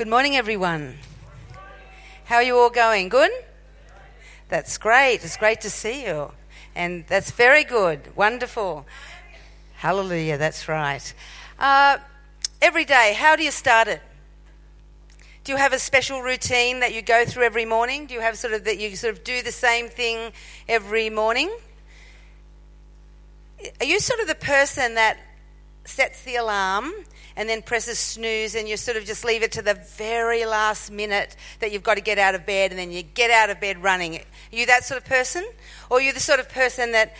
Good morning, everyone. How are you all going? Good? That's great. It's great to see you. And that's very good. Wonderful. Hallelujah. That's right. Uh, every day, how do you start it? Do you have a special routine that you go through every morning? Do you have sort of that you sort of do the same thing every morning? Are you sort of the person that sets the alarm and then presses snooze and you sort of just leave it to the very last minute that you've got to get out of bed and then you get out of bed running? Are you that sort of person? Or are you the sort of person that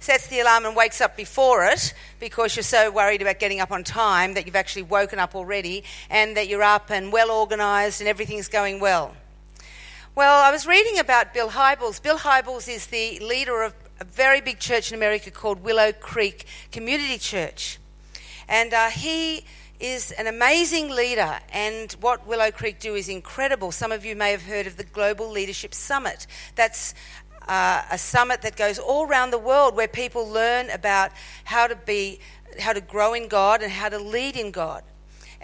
sets the alarm and wakes up before it because you're so worried about getting up on time that you've actually woken up already and that you're up and well organised and everything's going well? Well, I was reading about Bill Hybels. Bill Hybels is the leader of a very big church in America called Willow Creek Community Church. And uh, he is an amazing leader, and what Willow Creek do is incredible. Some of you may have heard of the Global Leadership Summit. That's uh, a summit that goes all around the world where people learn about how to be, how to grow in God and how to lead in God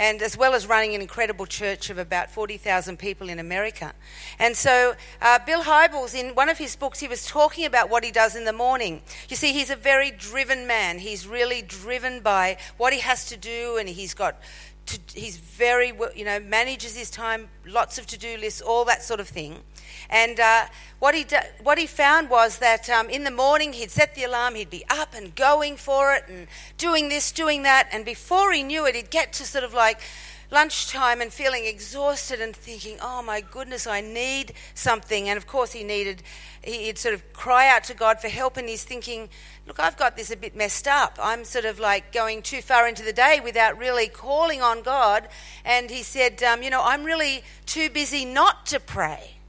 and as well as running an incredible church of about 40,000 people in America. And so, uh, Bill Hybels, in one of his books, he was talking about what he does in the morning. You see, he's a very driven man. He's really driven by what he has to do, and he's got. To, he's very, you know, manages his time, lots of to-do lists, all that sort of thing. And uh, what, he do, what he found was that um, in the morning he'd set the alarm, he'd be up and going for it and doing this, doing that. And before he knew it, he'd get to sort of like lunchtime and feeling exhausted and thinking, oh my goodness, I need something. And of course, he needed, he'd sort of cry out to God for help. And he's thinking, look, I've got this a bit messed up. I'm sort of like going too far into the day without really calling on God. And he said, um, you know, I'm really too busy not to pray.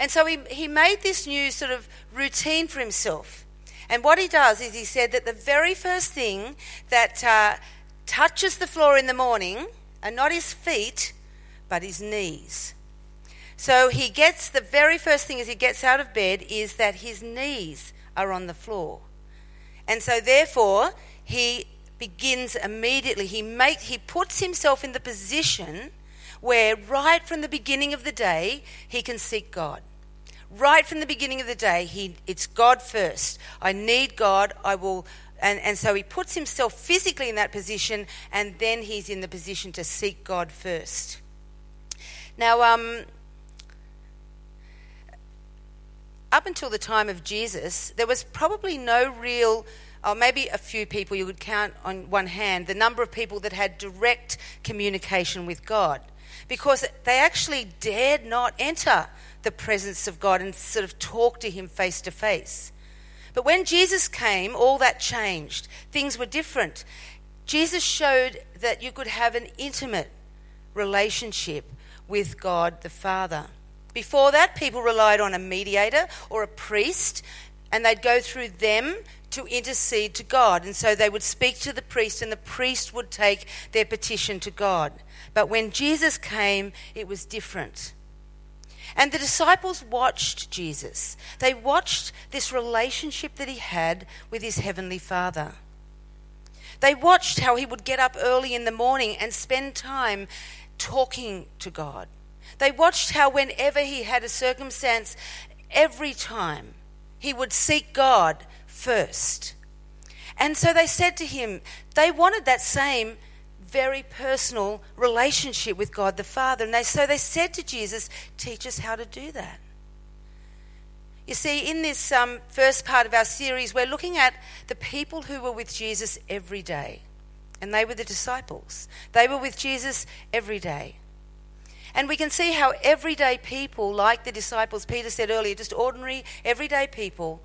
And so he, he made this new sort of routine for himself. And what he does is he said that the very first thing that uh, touches the floor in the morning are not his feet, but his knees. So he gets the very first thing as he gets out of bed is that his knees are on the floor. And so therefore he begins immediately. He make, he puts himself in the position where right from the beginning of the day he can seek God right from the beginning of the day, he, it's God first. I need God. I will. And, and so he puts himself physically in that position, and then he's in the position to seek God first. Now, um, up until the time of Jesus, there was probably no real, or maybe a few people you could count on one hand, the number of people that had direct communication with God because they actually dared not enter the presence of God and sort of talk to Him face to face. But when Jesus came, all that changed. Things were different. Jesus showed that you could have an intimate relationship with God the Father. Before that, people relied on a mediator or a priest, and they'd go through them to intercede to God. And so they would speak to the priest, and the priest would take their petition to God. But when Jesus came, it was different. And the disciples watched Jesus. They watched this relationship that he had with his heavenly Father. They watched how he would get up early in the morning and spend time talking to God. They watched how, whenever he had a circumstance, every time he would seek God first. And so they said to him, they wanted that same very personal relationship with God the Father. And they, so they said to Jesus, Teach us how to do that. You see, in this um, first part of our series, we're looking at the people who were with Jesus every day. And they were the disciples. They were with Jesus every day. And we can see how everyday people, like the disciples, Peter said earlier, just ordinary, everyday people,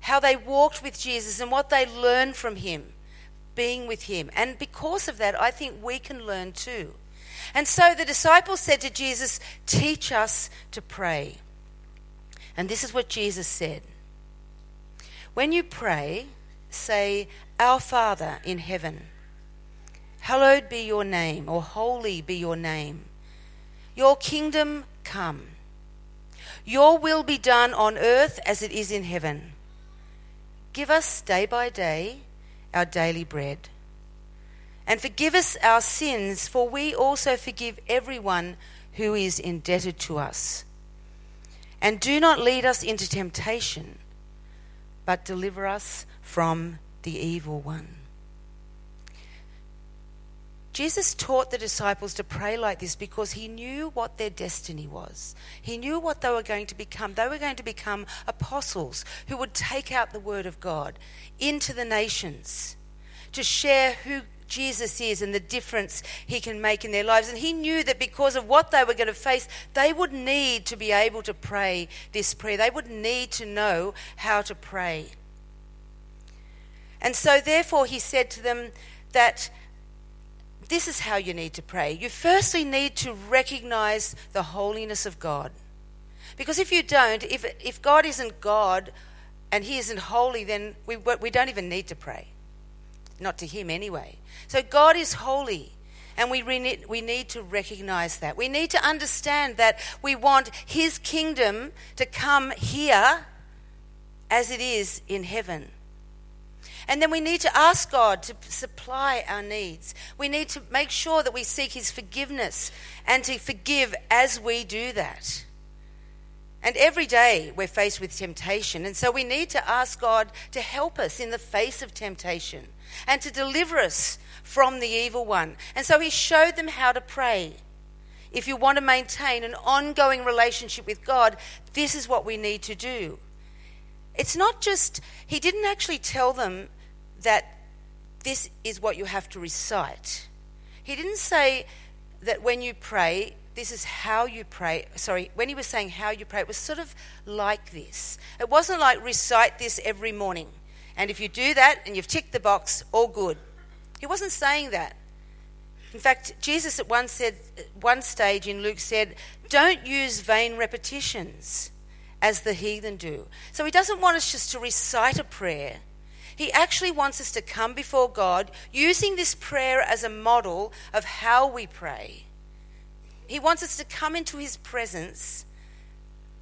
how they walked with Jesus and what they learned from him being with him. And because of that, I think we can learn too. And so the disciples said to Jesus, Teach us to pray. And this is what Jesus said When you pray, say, Our Father in heaven, hallowed be your name, or holy be your name. Your kingdom come. Your will be done on earth as it is in heaven. Give us day by day our daily bread. And forgive us our sins, for we also forgive everyone who is indebted to us. And do not lead us into temptation, but deliver us from the evil one. Jesus taught the disciples to pray like this because he knew what their destiny was. He knew what they were going to become. They were going to become apostles who would take out the word of God into the nations to share who Jesus is and the difference he can make in their lives. And he knew that because of what they were going to face, they would need to be able to pray this prayer. They would need to know how to pray. And so, therefore, he said to them that this is how you need to pray. You firstly need to recognize the holiness of God. Because if you don't, if, if God isn't God and He isn't holy, then we, we don't even need to pray. Not to Him anyway. So God is holy. And we, re- we need to recognize that. We need to understand that we want His kingdom to come here as it is in heaven. And then we need to ask God to supply our needs. We need to make sure that we seek His forgiveness and to forgive as we do that. And every day we're faced with temptation. And so we need to ask God to help us in the face of temptation and to deliver us from the evil one. And so He showed them how to pray. If you want to maintain an ongoing relationship with God, this is what we need to do. It's not just, He didn't actually tell them that this is what you have to recite. He didn't say that when you pray, this is how you pray. Sorry, when he was saying how you pray, it was sort of like this. It wasn't like recite this every morning. And if you do that and you've ticked the box, all good. He wasn't saying that. In fact, Jesus at one, said, one stage in Luke said, Don't use vain repetitions as the heathen do. So he doesn't want us just to recite a prayer. He actually wants us to come before God using this prayer as a model of how we pray. He wants us to come into His presence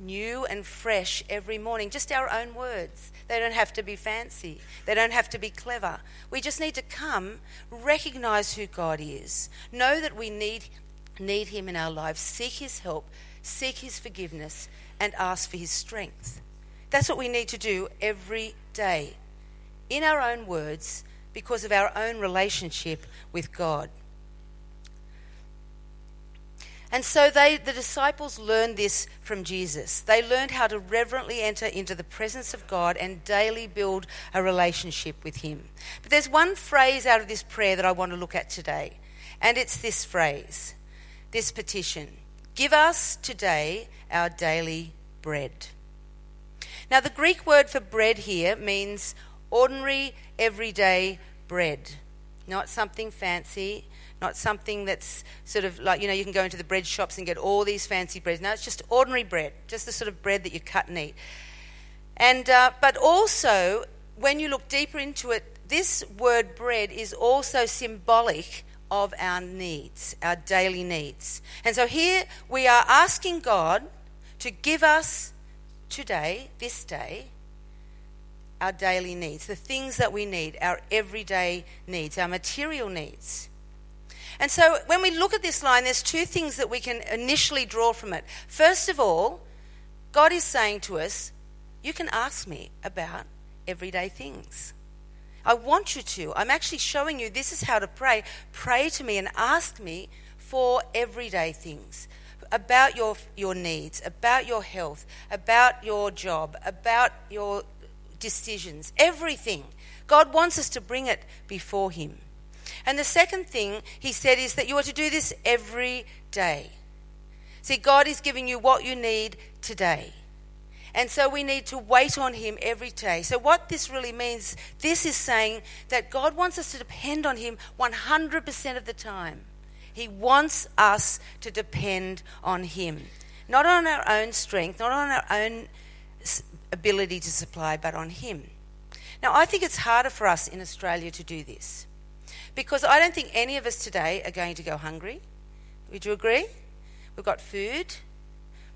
new and fresh every morning, just our own words. They don't have to be fancy, they don't have to be clever. We just need to come, recognize who God is, know that we need, need Him in our lives, seek His help, seek His forgiveness, and ask for His strength. That's what we need to do every day in our own words because of our own relationship with God. And so they, the disciples learned this from Jesus. They learned how to reverently enter into the presence of God and daily build a relationship with Him. But there's one phrase out of this prayer that I want to look at today, and it's this phrase, this petition Give us today our daily bread. Now, the Greek word for bread here means ordinary, everyday bread. Not something fancy, not something that's sort of like, you know, you can go into the bread shops and get all these fancy breads. No, it's just ordinary bread, just the sort of bread that you cut and eat. And, uh, but also, when you look deeper into it, this word bread is also symbolic of our needs, our daily needs. And so here we are asking God to give us today, this day, our daily needs, the things that we need, our everyday needs, our material needs. And so when we look at this line, there's two things that we can initially draw from it. First of all, God is saying to us, You can ask me about everyday things. I want you to. I'm actually showing you this is how to pray. Pray to me and ask me for everyday things about your, your needs, about your health, about your job, about your decisions, everything. God wants us to bring it before Him. And the second thing He said is that you are to do this every day. See, God is giving you what you need today. And so we need to wait on Him every day. So, what this really means, this is saying that God wants us to depend on Him 100% of the time. He wants us to depend on Him. Not on our own strength, not on our own ability to supply, but on Him. Now, I think it's harder for us in Australia to do this because I don't think any of us today are going to go hungry. Would you agree? We've got food,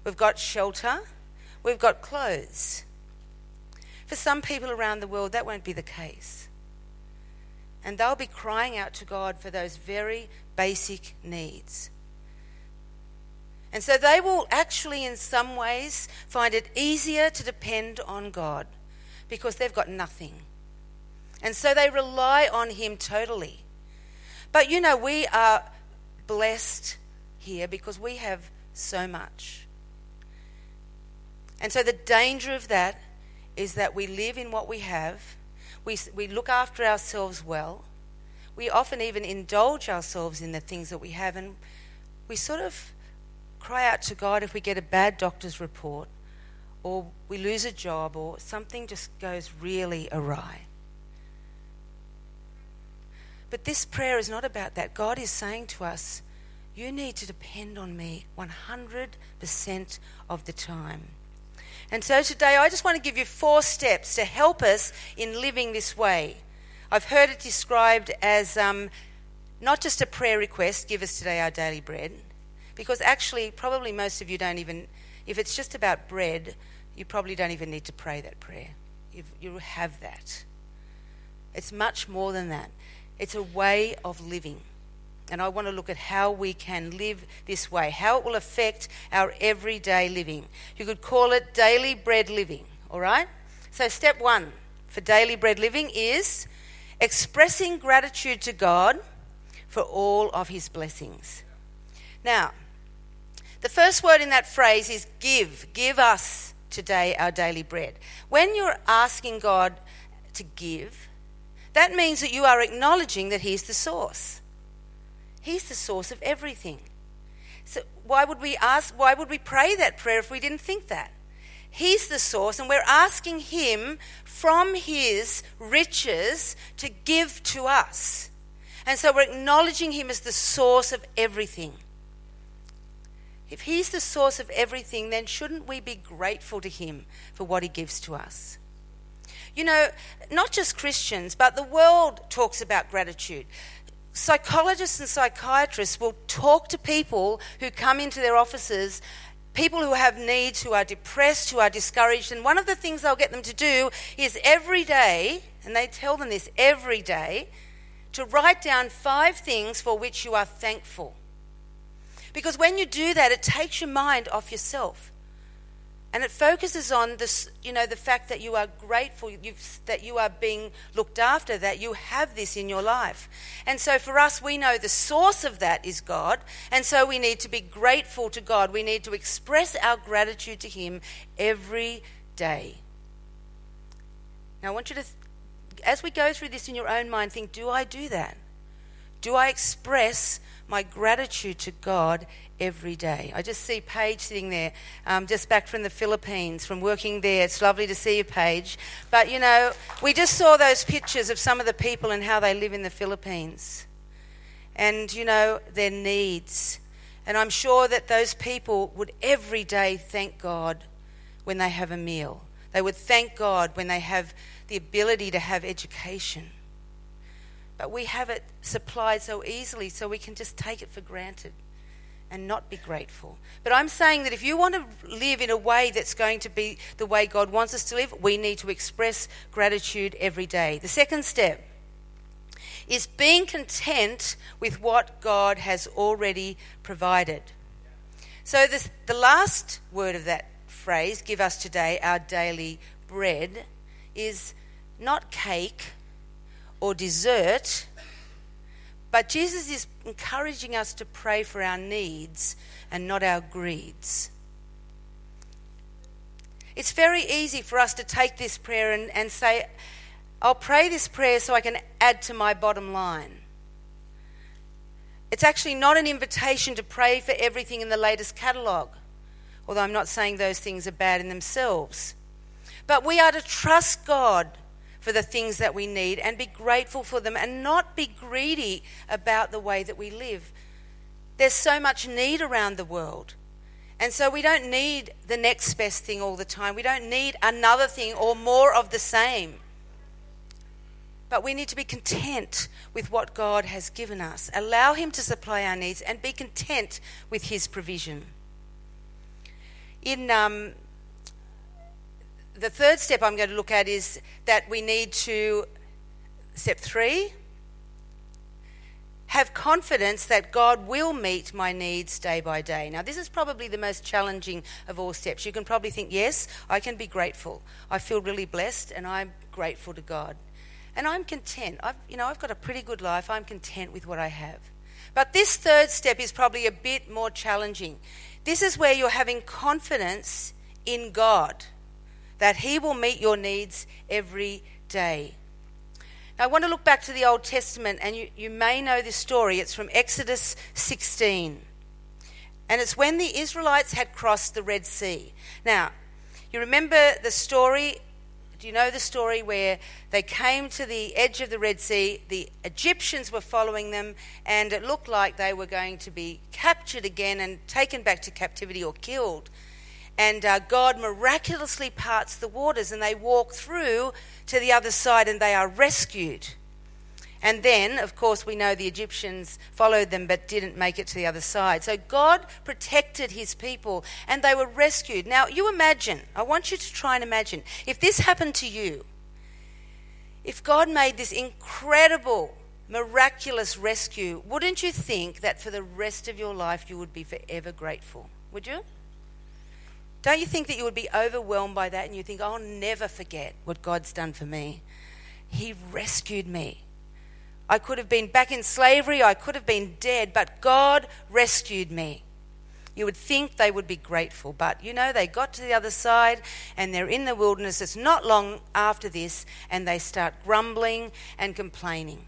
we've got shelter, we've got clothes. For some people around the world, that won't be the case. And they'll be crying out to God for those very basic needs. And so they will actually, in some ways, find it easier to depend on God because they've got nothing. And so they rely on Him totally. But you know, we are blessed here because we have so much. And so the danger of that is that we live in what we have, we, we look after ourselves well, we often even indulge ourselves in the things that we have, and we sort of cry out to God if we get a bad doctor's report or we lose a job or something just goes really awry. But this prayer is not about that. God is saying to us, you need to depend on me 100% of the time. And so today I just want to give you four steps to help us in living this way. I've heard it described as um, not just a prayer request, give us today our daily bread, because actually, probably most of you don't even, if it's just about bread, you probably don't even need to pray that prayer. You've, you have that. It's much more than that, it's a way of living. And I want to look at how we can live this way, how it will affect our everyday living. You could call it daily bread living, all right? So, step one for daily bread living is expressing gratitude to God for all of his blessings. Now, the first word in that phrase is give. Give us today our daily bread. When you're asking God to give, that means that you are acknowledging that He's the source. He's the source of everything. So why would we ask why would we pray that prayer if we didn't think that? He's the source, and we're asking Him from His riches to give to us. And so we're acknowledging Him as the source of everything. If He's the source of everything, then shouldn't we be grateful to Him for what He gives to us? You know, not just Christians, but the world talks about gratitude. Psychologists and psychiatrists will talk to people who come into their offices, people who have needs, who are depressed, who are discouraged, and one of the things they'll get them to do is every day, and they tell them this every day, to write down five things for which you are thankful. Because when you do that, it takes your mind off yourself. And it focuses on this, you know, the fact that you are grateful, that you are being looked after, that you have this in your life. And so for us, we know the source of that is God. And so we need to be grateful to God. We need to express our gratitude to Him every day. Now, I want you to, as we go through this in your own mind, think do I do that? Do I express my gratitude to God every day. I just see Paige sitting there, um, just back from the Philippines, from working there. It's lovely to see you, Paige. But you know, we just saw those pictures of some of the people and how they live in the Philippines. And you know, their needs. And I'm sure that those people would every day thank God when they have a meal. They would thank God when they have the ability to have education. But we have it supplied so easily, so we can just take it for granted and not be grateful. But I'm saying that if you want to live in a way that's going to be the way God wants us to live, we need to express gratitude every day. The second step is being content with what God has already provided. So, this, the last word of that phrase, give us today our daily bread, is not cake or dessert, but Jesus is encouraging us to pray for our needs and not our greeds. It's very easy for us to take this prayer and, and say, I'll pray this prayer so I can add to my bottom line. It's actually not an invitation to pray for everything in the latest catalogue, although I'm not saying those things are bad in themselves. But we are to trust God for the things that we need and be grateful for them and not be greedy about the way that we live. There's so much need around the world. And so we don't need the next best thing all the time. We don't need another thing or more of the same. But we need to be content with what God has given us. Allow Him to supply our needs and be content with His provision. In um, the third step I'm going to look at is that we need to, step three, have confidence that God will meet my needs day by day. Now, this is probably the most challenging of all steps. You can probably think, yes, I can be grateful. I feel really blessed and I'm grateful to God. And I'm content. I've, you know, I've got a pretty good life. I'm content with what I have. But this third step is probably a bit more challenging. This is where you're having confidence in God that He will meet your needs every day. Now, I want to look back to the Old Testament, and you, you may know this story. It's from Exodus 16. And it's when the Israelites had crossed the Red Sea. Now, you remember the story do you know the story where they came to the edge of the Red Sea? The Egyptians were following them, and it looked like they were going to be captured again and taken back to captivity or killed. And uh, God miraculously parts the waters, and they walk through to the other side, and they are rescued. And then, of course, we know the Egyptians followed them but didn't make it to the other side. So God protected his people and they were rescued. Now, you imagine, I want you to try and imagine, if this happened to you, if God made this incredible, miraculous rescue, wouldn't you think that for the rest of your life you would be forever grateful? Would you? Don't you think that you would be overwhelmed by that and you think, I'll never forget what God's done for me? He rescued me. I could have been back in slavery, I could have been dead, but God rescued me. You would think they would be grateful, but you know, they got to the other side and they're in the wilderness. It's not long after this, and they start grumbling and complaining.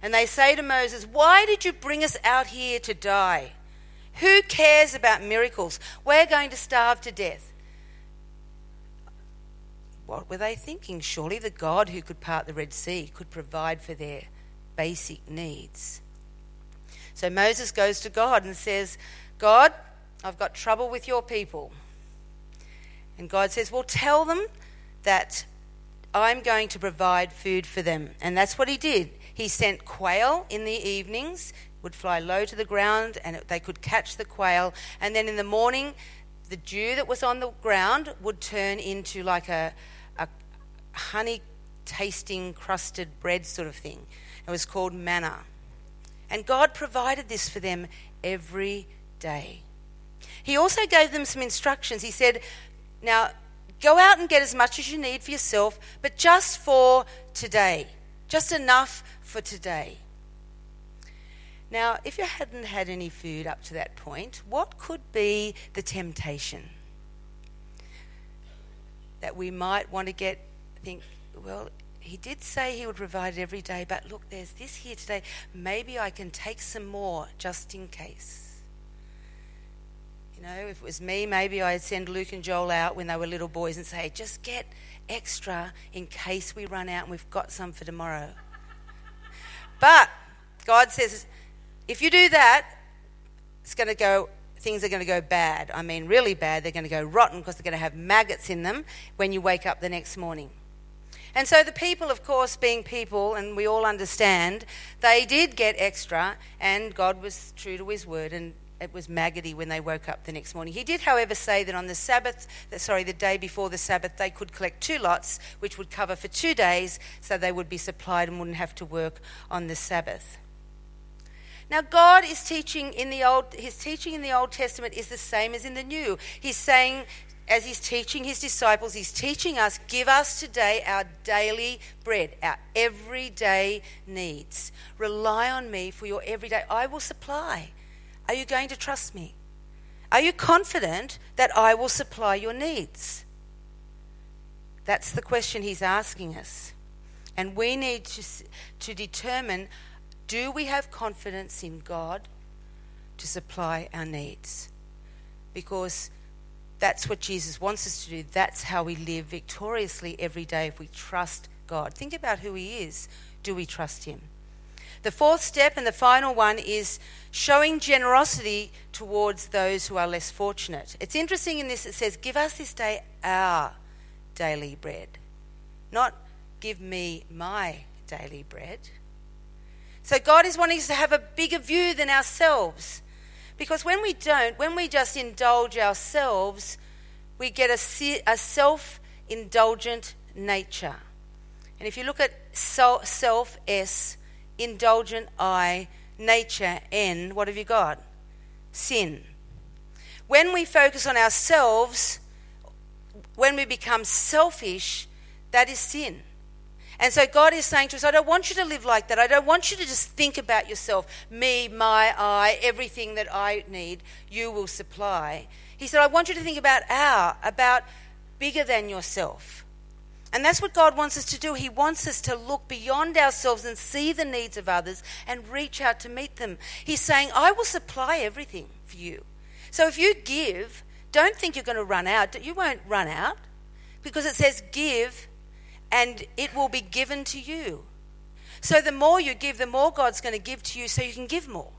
And they say to Moses, Why did you bring us out here to die? Who cares about miracles? We're going to starve to death. What were they thinking? Surely the God who could part the Red Sea could provide for their basic needs. So Moses goes to God and says, God, I've got trouble with your people. And God says, Well, tell them that I'm going to provide food for them. And that's what he did. He sent quail in the evenings, would fly low to the ground, and they could catch the quail. And then in the morning, the dew that was on the ground would turn into like a, a honey tasting crusted bread sort of thing. It was called manna. And God provided this for them every day. He also gave them some instructions. He said, Now, go out and get as much as you need for yourself, but just for today, just enough for today. Now, if you hadn't had any food up to that point, what could be the temptation? That we might want to get, think, well, he did say he would provide it every day, but look, there's this here today. Maybe I can take some more just in case. You know, if it was me, maybe I'd send Luke and Joel out when they were little boys and say, just get extra in case we run out and we've got some for tomorrow. But God says, if you do that, it's going to go things are going to go bad. I mean, really bad. They're going to go rotten because they're going to have maggots in them when you wake up the next morning. And so the people, of course, being people, and we all understand, they did get extra, and God was true to his word, and it was maggoty when they woke up the next morning. He did, however, say that on the Sabbath, sorry, the day before the Sabbath, they could collect two lots, which would cover for two days, so they would be supplied and wouldn't have to work on the Sabbath. Now, God is teaching in the Old, His teaching in the Old Testament is the same as in the New. He's saying as he's teaching his disciples, he's teaching us give us today our daily bread, our everyday needs. Rely on me for your everyday. I will supply. Are you going to trust me? Are you confident that I will supply your needs? That's the question he's asking us. And we need to, to determine do we have confidence in God to supply our needs? Because that's what Jesus wants us to do. That's how we live victoriously every day if we trust God. Think about who He is. Do we trust Him? The fourth step and the final one is showing generosity towards those who are less fortunate. It's interesting in this, it says, Give us this day our daily bread, not give me my daily bread. So God is wanting us to have a bigger view than ourselves. Because when we don't, when we just indulge ourselves, we get a, a self indulgent nature. And if you look at self, S, indulgent, I, nature, N, what have you got? Sin. When we focus on ourselves, when we become selfish, that is sin. And so God is saying to us, I don't want you to live like that. I don't want you to just think about yourself, me, my, I, everything that I need, you will supply. He said, I want you to think about our, about bigger than yourself. And that's what God wants us to do. He wants us to look beyond ourselves and see the needs of others and reach out to meet them. He's saying, I will supply everything for you. So if you give, don't think you're going to run out. You won't run out because it says give and it will be given to you. So the more you give, the more God's going to give to you so you can give more.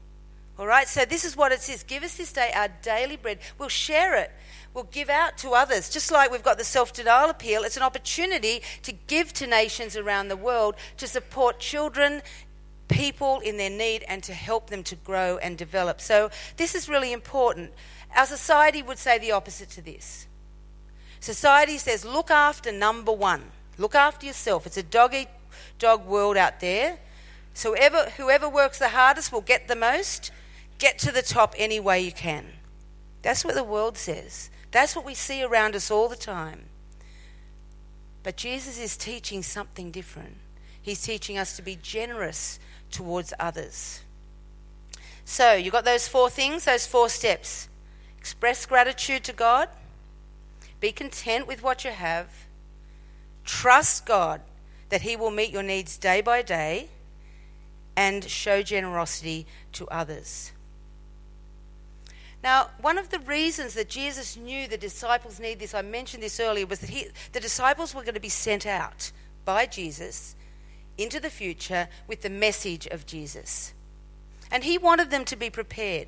All right? So this is what it says Give us this day our daily bread. We'll share it. We'll give out to others. Just like we've got the self denial appeal, it's an opportunity to give to nations around the world to support children, people in their need, and to help them to grow and develop. So this is really important. Our society would say the opposite to this. Society says, look after number one. Look after yourself. It's a dog eat dog world out there. So whoever, whoever works the hardest will get the most. Get to the top any way you can. That's what the world says. That's what we see around us all the time. But Jesus is teaching something different. He's teaching us to be generous towards others. So, you've got those four things, those four steps. Express gratitude to God, be content with what you have, trust God that He will meet your needs day by day, and show generosity to others. Now, one of the reasons that Jesus knew the disciples need this, I mentioned this earlier, was that he, the disciples were going to be sent out by Jesus into the future with the message of Jesus. And he wanted them to be prepared.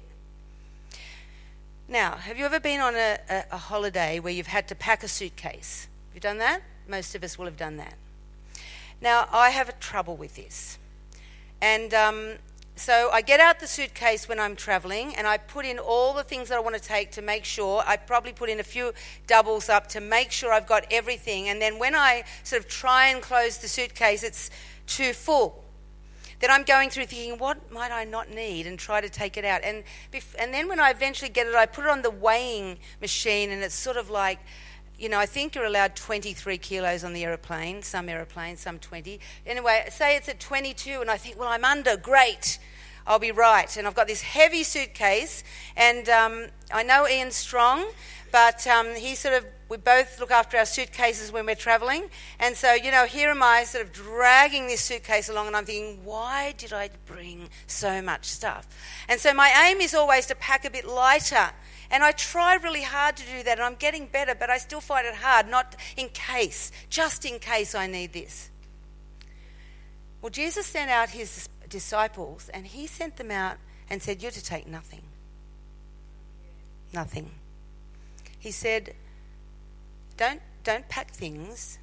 Now, have you ever been on a, a, a holiday where you've had to pack a suitcase? You done that? Most of us will have done that. Now, I have a trouble with this. And um, so I get out the suitcase when I'm traveling and I put in all the things that I want to take to make sure. I probably put in a few doubles up to make sure I've got everything. And then when I sort of try and close the suitcase, it's too full. Then I'm going through thinking, what might I not need, and try to take it out. And, bef- and then when I eventually get it, I put it on the weighing machine, and it's sort of like you know, I think you're allowed 23 kilos on the aeroplane, some aeroplanes, some 20. Anyway, say it's at 22, and I think, well, I'm under, great, I'll be right. And I've got this heavy suitcase, and um, I know Ian Strong, but um, he sort of, we both look after our suitcases when we're traveling. And so, you know, here am I sort of dragging this suitcase along, and I'm thinking, why did I bring so much stuff? And so, my aim is always to pack a bit lighter and I try really hard to do that, and I'm getting better, but I still find it hard, not in case, just in case I need this. Well, Jesus sent out his disciples, and he sent them out and said, You're to take nothing. Nothing. He said, Don't, don't pack things,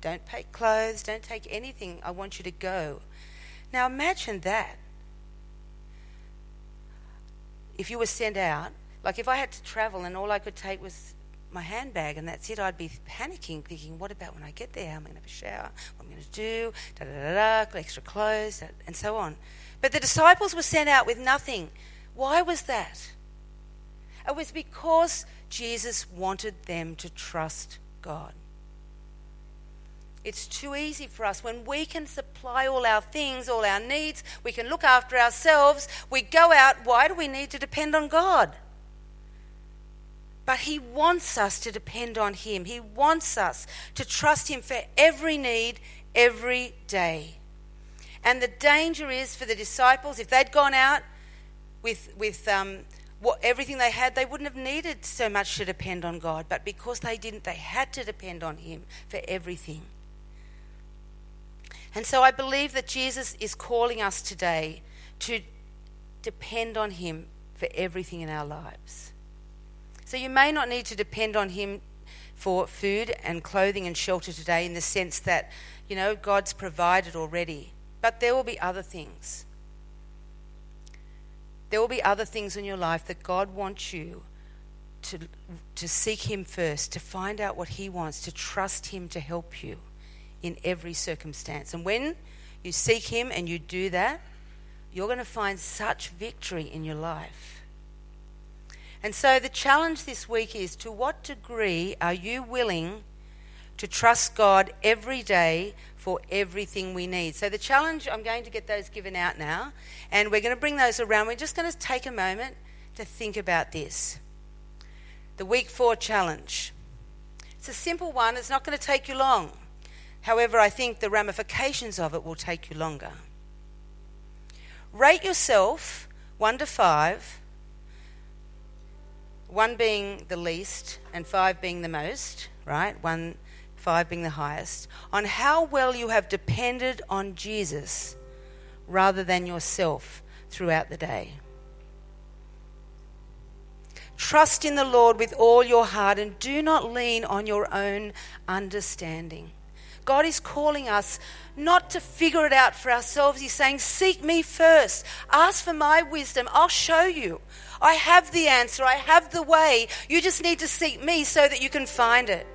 don't pack clothes, don't take anything. I want you to go. Now imagine that. If you were sent out like if I had to travel and all I could take was my handbag and that's it, I'd be panicking, thinking, what about when I get there? How am I going to have a shower? What am I going to do? Da da da da, extra clothes, and so on. But the disciples were sent out with nothing. Why was that? It was because Jesus wanted them to trust God. It's too easy for us when we can supply all our things, all our needs, we can look after ourselves, we go out. Why do we need to depend on God? But He wants us to depend on Him. He wants us to trust Him for every need, every day. And the danger is for the disciples, if they'd gone out with, with um, what, everything they had, they wouldn't have needed so much to depend on God. But because they didn't, they had to depend on Him for everything. And so I believe that Jesus is calling us today to depend on Him for everything in our lives. So you may not need to depend on Him for food and clothing and shelter today in the sense that, you know, God's provided already. But there will be other things. There will be other things in your life that God wants you to, to seek Him first, to find out what He wants, to trust Him to help you in every circumstance. And when you seek Him and you do that, you're going to find such victory in your life. And so the challenge this week is to what degree are you willing to trust God every day for everything we need? So the challenge, I'm going to get those given out now, and we're going to bring those around. We're just going to take a moment to think about this. The week four challenge. It's a simple one, it's not going to take you long. However, I think the ramifications of it will take you longer. Rate yourself 1 to 5, 1 being the least and 5 being the most, right? 1 5 being the highest, on how well you have depended on Jesus rather than yourself throughout the day. Trust in the Lord with all your heart and do not lean on your own understanding. God is calling us not to figure it out for ourselves. He's saying, Seek me first. Ask for my wisdom. I'll show you. I have the answer. I have the way. You just need to seek me so that you can find it.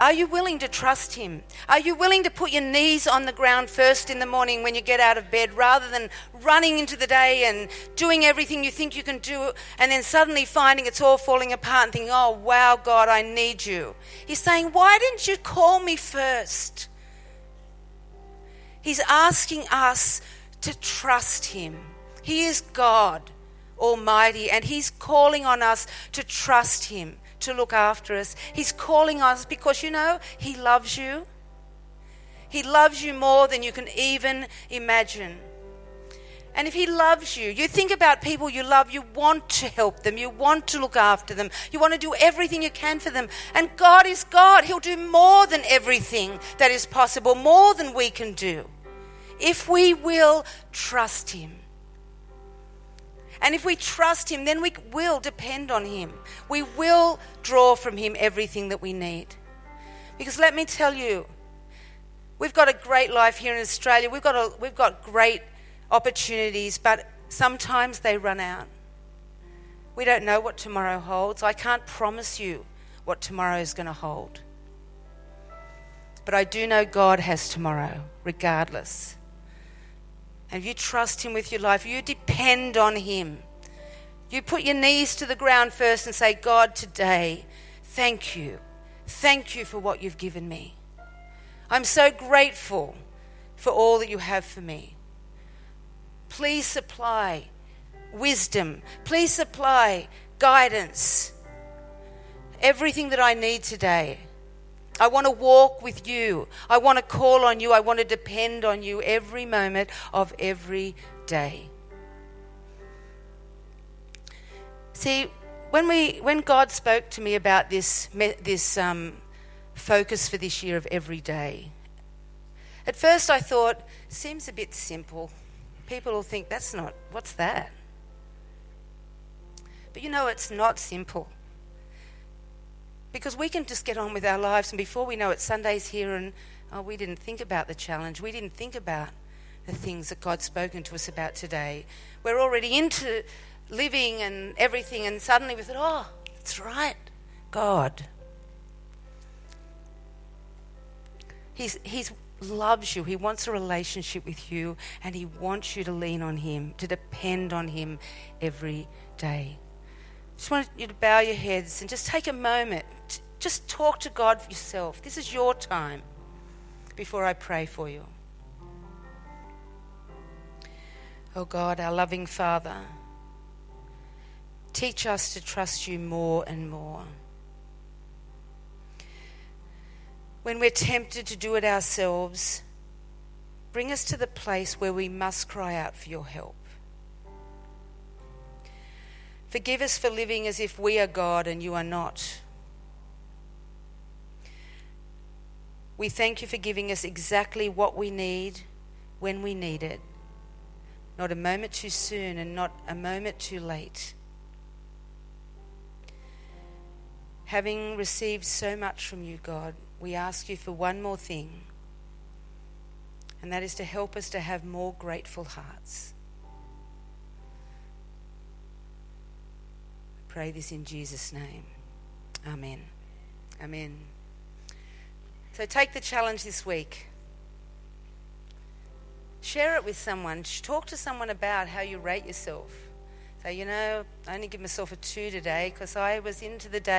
Are you willing to trust Him? Are you willing to put your knees on the ground first in the morning when you get out of bed rather than running into the day and doing everything you think you can do and then suddenly finding it's all falling apart and thinking, oh, wow, God, I need you? He's saying, why didn't you call me first? He's asking us to trust Him. He is God Almighty, and He's calling on us to trust Him to look after us. He's calling us because, you know, He loves you. He loves you more than you can even imagine. And if He loves you, you think about people you love, you want to help them, you want to look after them, you want to do everything you can for them. And God is God. He'll do more than everything that is possible, more than we can do, if we will trust Him. And if we trust Him, then we will depend on Him. We will draw from Him everything that we need. Because let me tell you, we've got a great life here in Australia. We've got, a, we've got great opportunities, but sometimes they run out. We don't know what tomorrow holds. I can't promise you what tomorrow is going to hold. But I do know God has tomorrow, regardless. And you trust Him with your life, you depend on Him. You put your knees to the ground first and say, God, today, thank you. Thank you for what you've given me. I'm so grateful for all that you have for me. Please supply wisdom. Please supply guidance. Everything that I need today. I want to walk with you. I want to call on you. I want to depend on you every moment of every day. See, when, we, when God spoke to me about this, this um, focus for this year of every day, at first I thought, seems a bit simple. People will think, that's not, what's that? But you know, it's not simple. Because we can just get on with our lives, and before we know it, Sunday's here, and oh, we didn't think about the challenge. We didn't think about the things that God's spoken to us about today. We're already into living and everything, and suddenly we thought, oh, that's right, God. He's, he's loves you. He wants a relationship with you, and He wants you to lean on Him, to depend on Him every day just want you to bow your heads and just take a moment. Just talk to God yourself. This is your time before I pray for you. Oh God, our loving Father, teach us to trust you more and more. When we're tempted to do it ourselves, bring us to the place where we must cry out for your help. Forgive us for living as if we are God and you are not. We thank you for giving us exactly what we need when we need it. Not a moment too soon and not a moment too late. Having received so much from you, God, we ask you for one more thing, and that is to help us to have more grateful hearts. Pray this in Jesus' name. Amen. Amen. So take the challenge this week. Share it with someone. Talk to someone about how you rate yourself. Say, you know, I only give myself a two today because I was into the day